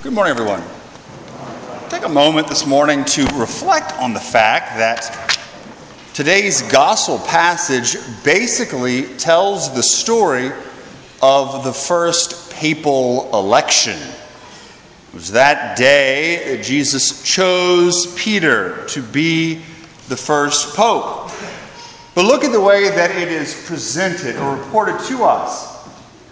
Good morning, everyone. Take a moment this morning to reflect on the fact that today's gospel passage basically tells the story of the first papal election. It was that day that Jesus chose Peter to be the first pope. But look at the way that it is presented or reported to us.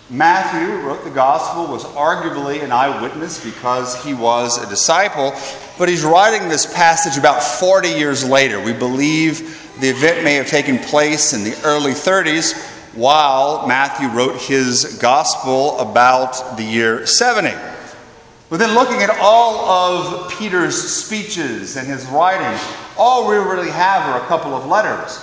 Matthew wrote the gospel, was arguably an eyewitness because he was a disciple, but he's writing this passage about 40 years later. We believe the event may have taken place in the early 30s while Matthew wrote his gospel about the year 70. But then looking at all of Peter's speeches and his writings, all we really have are a couple of letters.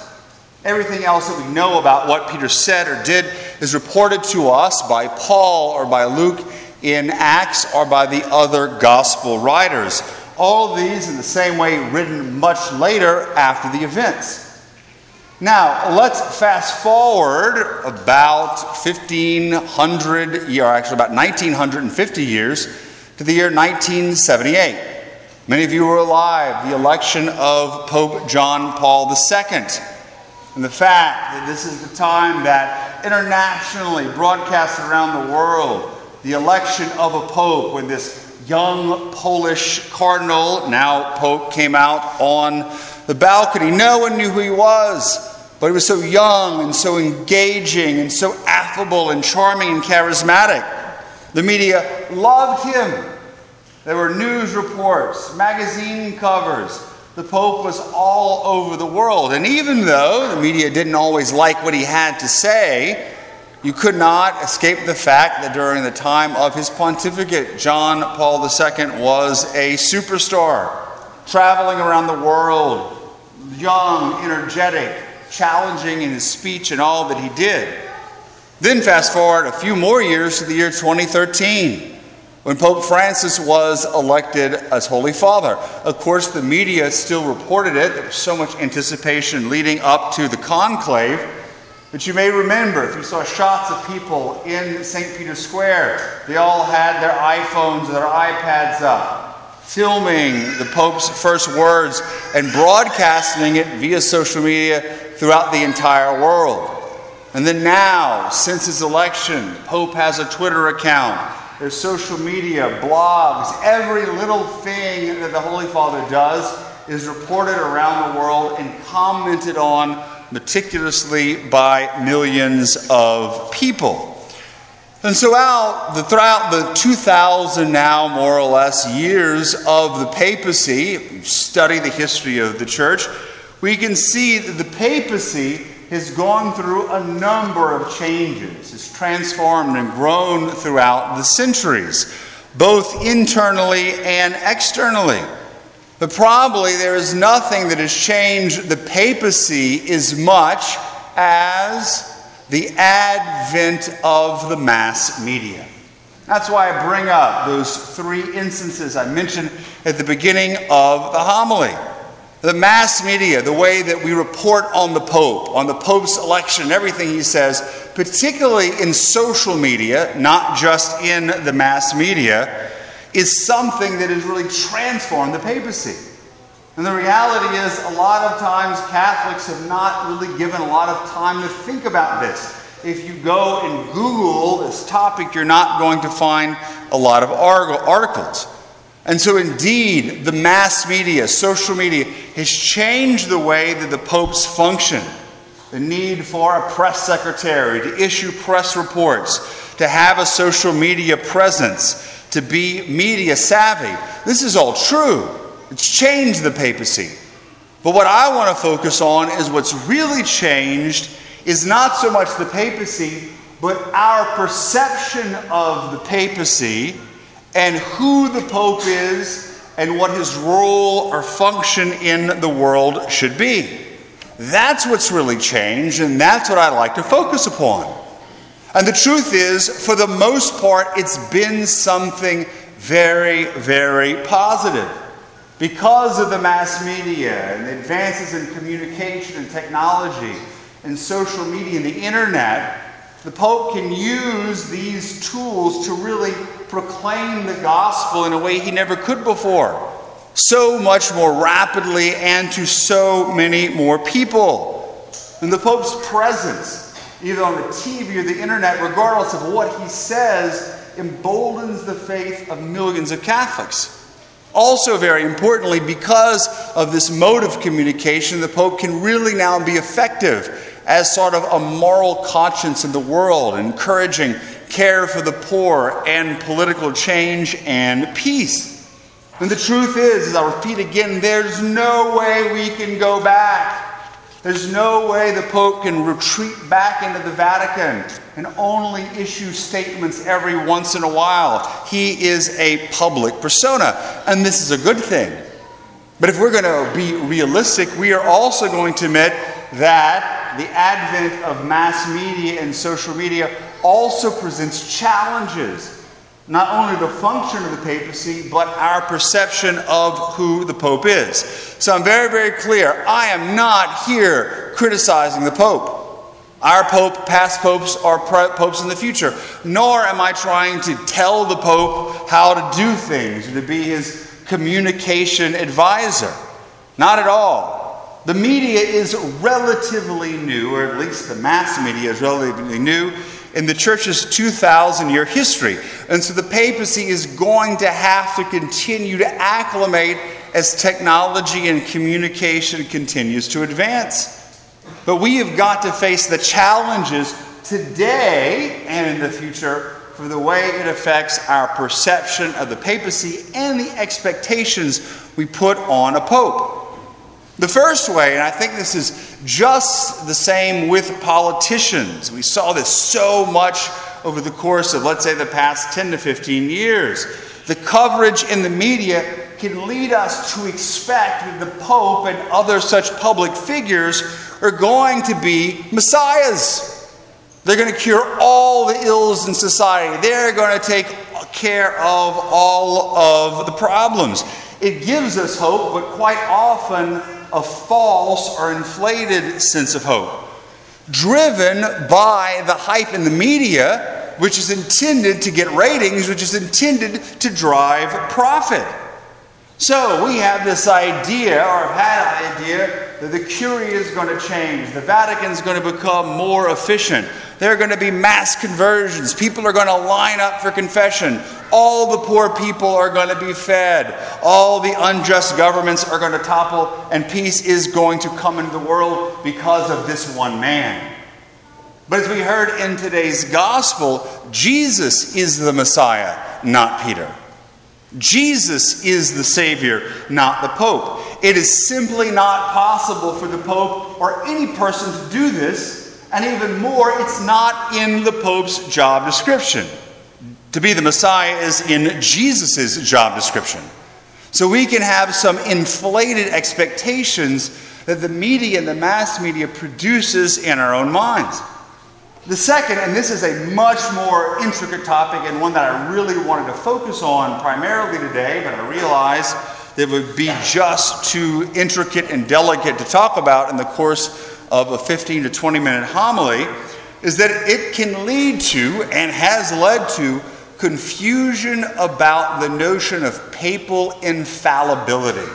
Everything else that we know about what Peter said or did is reported to us by Paul or by Luke in Acts or by the other gospel writers. All these, in the same way, written much later after the events. Now, let's fast forward about 1500, or actually about 1950 years, to the year 1978. Many of you were alive, the election of Pope John Paul II. And the fact that this is the time that internationally broadcasted around the world the election of a pope when this young Polish cardinal, now pope, came out on the balcony. No one knew who he was, but he was so young and so engaging and so affable and charming and charismatic. The media loved him. There were news reports, magazine covers the Pope was all over the world. And even though the media didn't always like what he had to say, you could not escape the fact that during the time of his pontificate, John Paul II was a superstar, traveling around the world, young, energetic, challenging in his speech and all that he did. Then, fast forward a few more years to the year 2013 when Pope Francis was elected as Holy Father. Of course, the media still reported it. There was so much anticipation leading up to the conclave. But you may remember, if you saw shots of people in St. Peter's Square, they all had their iPhones or their iPads up, filming the Pope's first words and broadcasting it via social media throughout the entire world. And then now, since his election, Pope has a Twitter account there's social media, blogs, every little thing that the Holy Father does is reported around the world and commented on meticulously by millions of people. And so, out the, throughout the 2,000 now, more or less, years of the papacy, study the history of the church, we can see that the papacy has gone through a number of changes, has transformed and grown throughout the centuries, both internally and externally. But probably there is nothing that has changed the papacy as much as the advent of the mass media. That's why I bring up those three instances I mentioned at the beginning of the homily the mass media, the way that we report on the Pope, on the Pope's election, everything he says, particularly in social media, not just in the mass media, is something that has really transformed the papacy. And the reality is, a lot of times Catholics have not really given a lot of time to think about this. If you go and Google this topic, you're not going to find a lot of articles. And so, indeed, the mass media, social media, has changed the way that the popes function. The need for a press secretary to issue press reports, to have a social media presence, to be media savvy. This is all true. It's changed the papacy. But what I want to focus on is what's really changed is not so much the papacy, but our perception of the papacy and who the Pope is and what his role or function in the world should be. That's what's really changed, and that's what I'd like to focus upon. And the truth is, for the most part, it's been something very, very positive. Because of the mass media and the advances in communication and technology and social media and the internet, the Pope can use these tools to really proclaim the gospel in a way he never could before. So much more rapidly and to so many more people. And the Pope's presence, either on the TV or the internet, regardless of what he says, emboldens the faith of millions of Catholics. Also, very importantly, because of this mode of communication, the Pope can really now be effective as sort of a moral conscience in the world, encouraging care for the poor and political change and peace. And the truth is, as I repeat again, there's no way we can go back. There's no way the Pope can retreat back into the Vatican and only issue statements every once in a while. He is a public persona, and this is a good thing. But if we're going to be realistic, we are also going to admit that the advent of mass media and social media also presents challenges not only the function of the papacy, but our perception of who the Pope is. So I'm very, very clear. I am not here criticizing the Pope. Our Pope, past popes, are popes in the future. Nor am I trying to tell the Pope how to do things or to be his communication advisor. Not at all. The media is relatively new, or at least the mass media is relatively new in the church's 2,000 year history. And so the papacy is going to have to continue to acclimate as technology and communication continues to advance. But we have got to face the challenges today and in the future for the way it affects our perception of the papacy and the expectations we put on a pope. The first way, and I think this is just the same with politicians, we saw this so much over the course of, let's say, the past 10 to 15 years. The coverage in the media can lead us to expect that the Pope and other such public figures are going to be messiahs. They're going to cure all the ills in society. They're going to take care of all of the problems. It gives us hope, but quite often a false or inflated sense of hope, driven by the hype in the media, which is intended to get ratings, which is intended to drive profit. So we have this idea, or have had an idea, that the Curia is going to change. The Vatican is going to become more efficient. There are going to be mass conversions. People are going to line up for confession. All the poor people are going to be fed. All the unjust governments are going to topple, and peace is going to come into the world because of this one man. But as we heard in today's gospel, Jesus is the Messiah, not Peter. Jesus is the Savior, not the Pope. It is simply not possible for the Pope or any person to do this, and even more, it's not in the Pope's job description. To be the Messiah is in Jesus' job description. So we can have some inflated expectations that the media and the mass media produces in our own minds. The second, and this is a much more intricate topic and one that I really wanted to focus on primarily today, but I realized that would be just too intricate and delicate to talk about in the course of a 15 to 20 minute homily, is that it can lead to and has led to confusion about the notion of papal infallibility.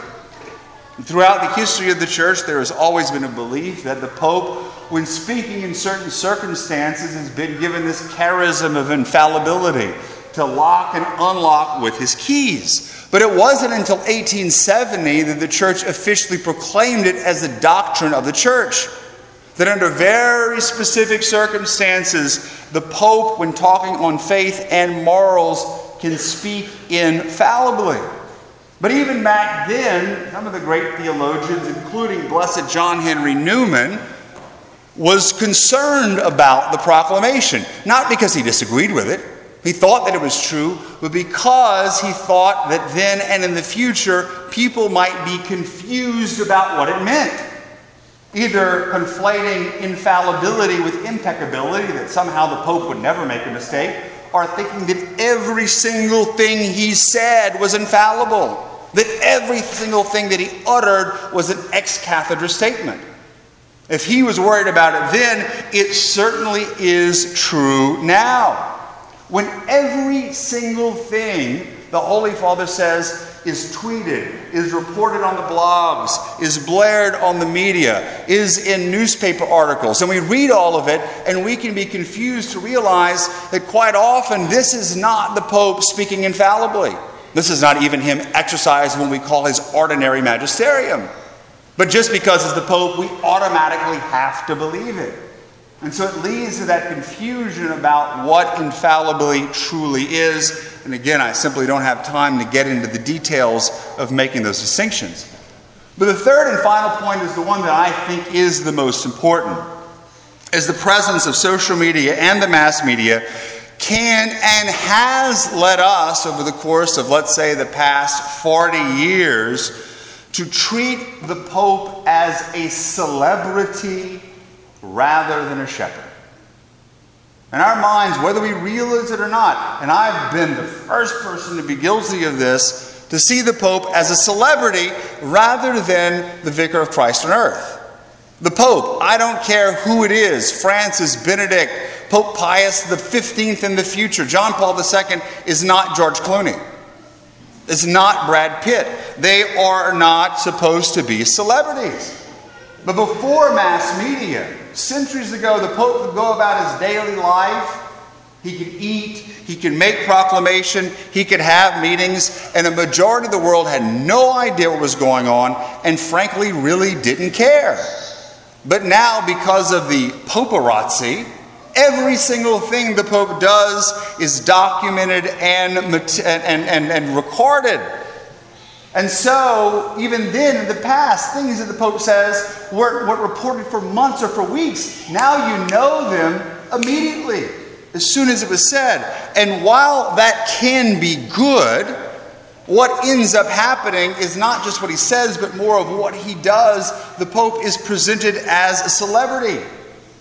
Throughout the history of the church, there has always been a belief that the Pope when speaking in certain circumstances, has been given this charism of infallibility to lock and unlock with his keys. But it wasn't until 1870 that the church officially proclaimed it as the doctrine of the church. That under very specific circumstances, the Pope, when talking on faith and morals, can speak infallibly. But even back then, some of the great theologians, including Blessed John Henry Newman, was concerned about the proclamation, not because he disagreed with it. He thought that it was true, but because he thought that then and in the future people might be confused about what it meant. Either conflating infallibility with impeccability, that somehow the Pope would never make a mistake, or thinking that every single thing he said was infallible, that every single thing that he uttered was an ex cathedra statement. If he was worried about it then, it certainly is true now. when every single thing the Holy Father says is tweeted, is reported on the blogs, is blared on the media, is in newspaper articles. And we read all of it, and we can be confused to realize that quite often this is not the Pope speaking infallibly. This is not even him exercising what we call his ordinary magisterium. But just because it's the Pope, we automatically have to believe it. And so it leads to that confusion about what infallibly truly is. And again, I simply don't have time to get into the details of making those distinctions. But the third and final point is the one that I think is the most important. Is the presence of social media and the mass media can and has led us over the course of, let's say, the past 40 years to treat the Pope as a celebrity rather than a shepherd. In our minds, whether we realize it or not, and I've been the first person to be guilty of this, to see the Pope as a celebrity rather than the vicar of Christ on earth. The Pope, I don't care who it is Francis, Benedict, Pope Pius XV in the future, John Paul II is not George Clooney. It's not Brad Pitt. They are not supposed to be celebrities. But before mass media, centuries ago, the Pope would go about his daily life. He could eat, he could make proclamation, he could have meetings, and a majority of the world had no idea what was going on and frankly really didn't care. But now, because of the paparazzi, every single thing the Pope does is documented and, and, and, and recorded. And so, even then, in the past, things that the Pope says weren't, weren't reported for months or for weeks. Now you know them immediately, as soon as it was said. And while that can be good, what ends up happening is not just what he says, but more of what he does. The Pope is presented as a celebrity.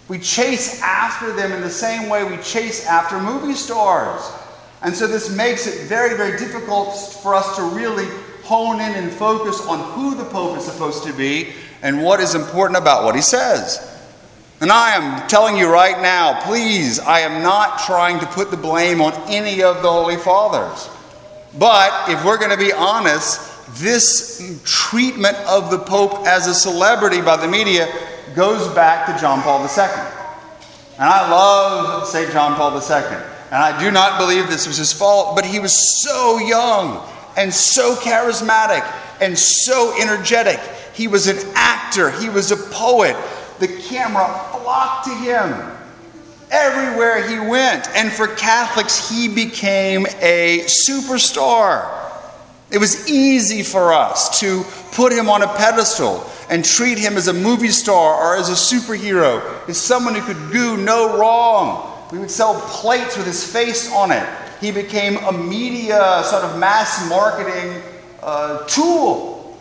We chase after them in the same way we chase after movie stars. And so this makes it very, very difficult for us to really hone in and focus on who the Pope is supposed to be and what is important about what he says. And I am telling you right now, please, I am not trying to put the blame on any of the Holy Fathers. But if we're going to be honest, this treatment of the Pope as a celebrity by the media goes back to John Paul II. And I love St. John Paul II. And I do not believe this was his fault, but he was so young and so charismatic and so energetic. He was an actor, he was a poet. The camera flocked to him everywhere he went. And for Catholics, he became a superstar. It was easy for us to put him on a pedestal and treat him as a movie star or as a superhero, as someone who could do no wrong. We would sell plates with his face on it he became a media sort of mass marketing uh, tool.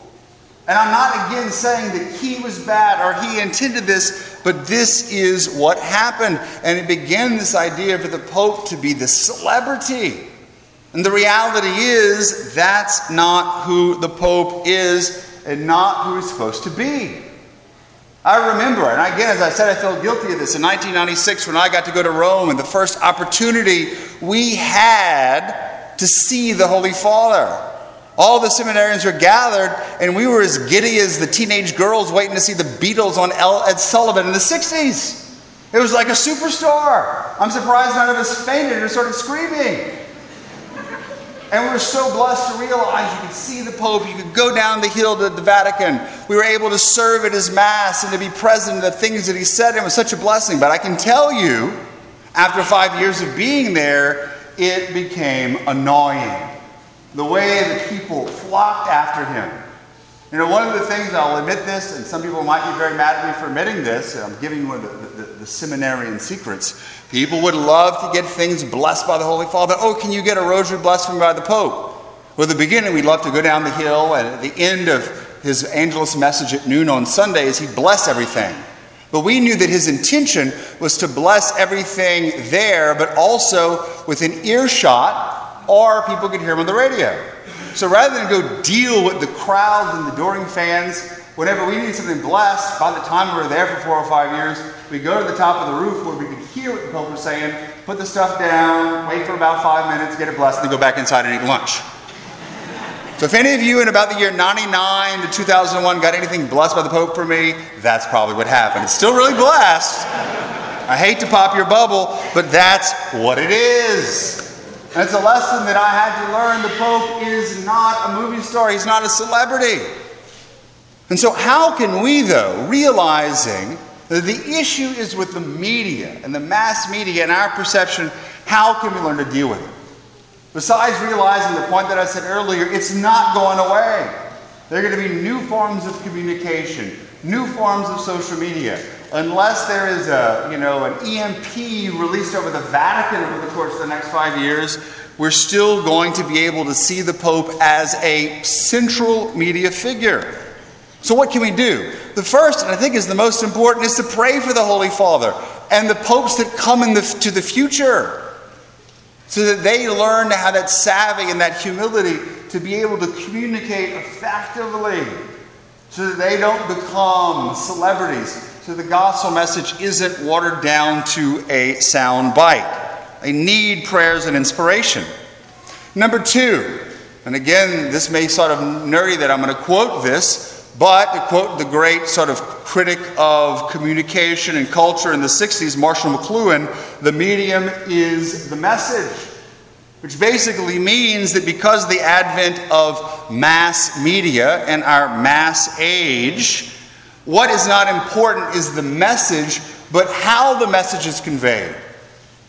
And I'm not again saying that he was bad or he intended this, but this is what happened. And it began this idea for the Pope to be the celebrity. And the reality is, that's not who the Pope is and not who he's supposed to be. I remember, and again, as I said, I felt guilty of this. In 1996, when I got to go to Rome, and the first opportunity we had to see the Holy Father. All the seminarians were gathered, and we were as giddy as the teenage girls waiting to see the Beatles on Ed Sullivan in the 60s. It was like a superstar. I'm surprised none of us fainted or started screaming. And we were so blessed to realize you could see the Pope, you could go down the hill to the Vatican. We were able to serve at his Mass and to be present in the things that he said. It was such a blessing. But I can tell you, after five years of being there, it became annoying. The way that people flocked after him. You know, one of the things, I'll admit this, and some people might be very mad at me for admitting this, I'm giving you one of the, the, the seminarian secrets. People would love to get things blessed by the Holy Father. Oh, can you get a rosary blessed from by the Pope? Well, at the beginning, we'd love to go down the hill, and at the end of his Angelus message at noon on Sundays, he'd bless everything. But we knew that his intention was to bless everything there, but also within earshot, or people could hear him on the radio. So rather than go deal with the crowds and the adoring fans, whenever we need something blessed, by the time we were there for four or five years, we go to the top of the roof where we could hear what the Pope was saying, put the stuff down, wait for about five minutes, get it blessed, and then go back inside and eat lunch. So if any of you in about the year 99 to 2001 got anything blessed by the Pope for me, that's probably what happened. It's still really blessed. I hate to pop your bubble, but that's what it is. It's a lesson that I had to learn. The Pope is not a movie star, he's not a celebrity. And so, how can we, though, realizing that the issue is with the media and the mass media and our perception, how can we learn to deal with it? Besides realizing the point that I said earlier, it's not going away. There are going to be new forms of communication, new forms of social media. Unless there is a, you know, an EMP released over the Vatican over the course of the next five years, we're still going to be able to see the Pope as a central media figure. So, what can we do? The first, and I think is the most important, is to pray for the Holy Father and the popes that come into the, the future so that they learn to have that savvy and that humility to be able to communicate effectively so that they don't become celebrities, so the gospel message isn't watered down to a sound bite. They need prayers and inspiration. Number two, and again, this may sort of nerdy that I'm going to quote this, but to quote the great sort of critic of communication and culture in the 60s, Marshall McLuhan, the medium is the message. Which basically means that because the advent of mass media and our mass age, what is not important is the message, but how the message is conveyed.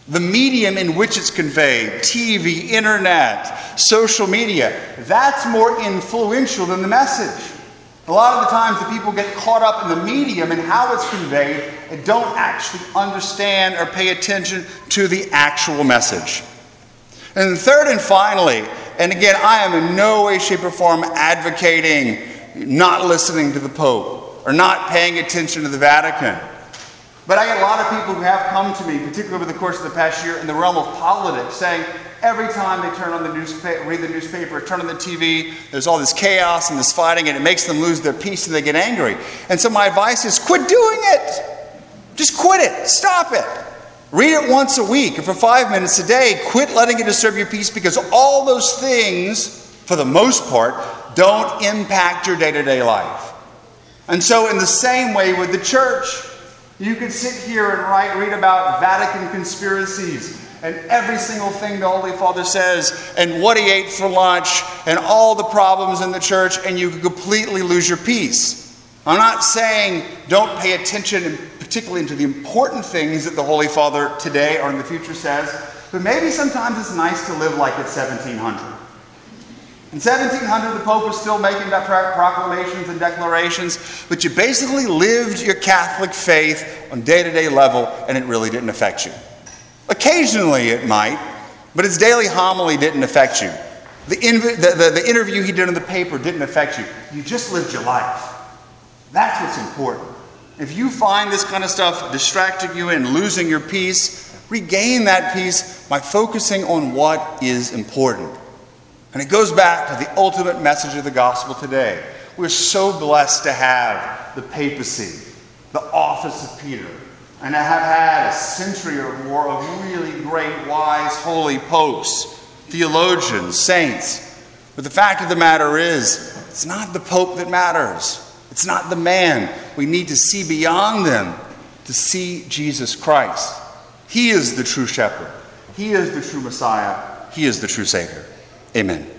The medium in which it's conveyed, TV, internet, social media, that's more influential than the message. A lot of the times, the people get caught up in the medium and how it's conveyed and don't actually understand or pay attention to the actual message. And third and finally, and again, I am in no way, shape, or form advocating not listening to the Pope or not paying attention to the Vatican. But I get a lot of people who have come to me, particularly over the course of the past year, in the realm of politics, saying, Every time they turn on the newspaper, read the newspaper, turn on the TV, there's all this chaos and this fighting, and it makes them lose their peace and they get angry. And so my advice is quit doing it. Just quit it. Stop it. Read it once a week or for five minutes a day. Quit letting it disturb your peace because all those things, for the most part, don't impact your day to day life. And so, in the same way with the church, you can sit here and write, read about Vatican conspiracies and every single thing the Holy Father says, and what he ate for lunch, and all the problems in the church, and you could completely lose your peace. I'm not saying don't pay attention, particularly to the important things that the Holy Father today or in the future says, but maybe sometimes it's nice to live like it's 1700. In 1700, the Pope was still making proclamations and declarations, but you basically lived your Catholic faith on day to day level, and it really didn't affect you. Occasionally it might, but his daily homily didn't affect you. The, inv- the, the, the interview he did in the paper didn't affect you. You just lived your life. That's what's important. If you find this kind of stuff distracting you and losing your peace, regain that peace by focusing on what is important. And it goes back to the ultimate message of the gospel today. We're so blessed to have the papacy, the office of Peter, and I have had a century or more of really great, wise, holy popes, theologians, saints. But the fact of the matter is, it's not the pope that matters. It's not the man. We need to see beyond them to see Jesus Christ. He is the true shepherd. He is the true Messiah. He is the true Savior. Amen.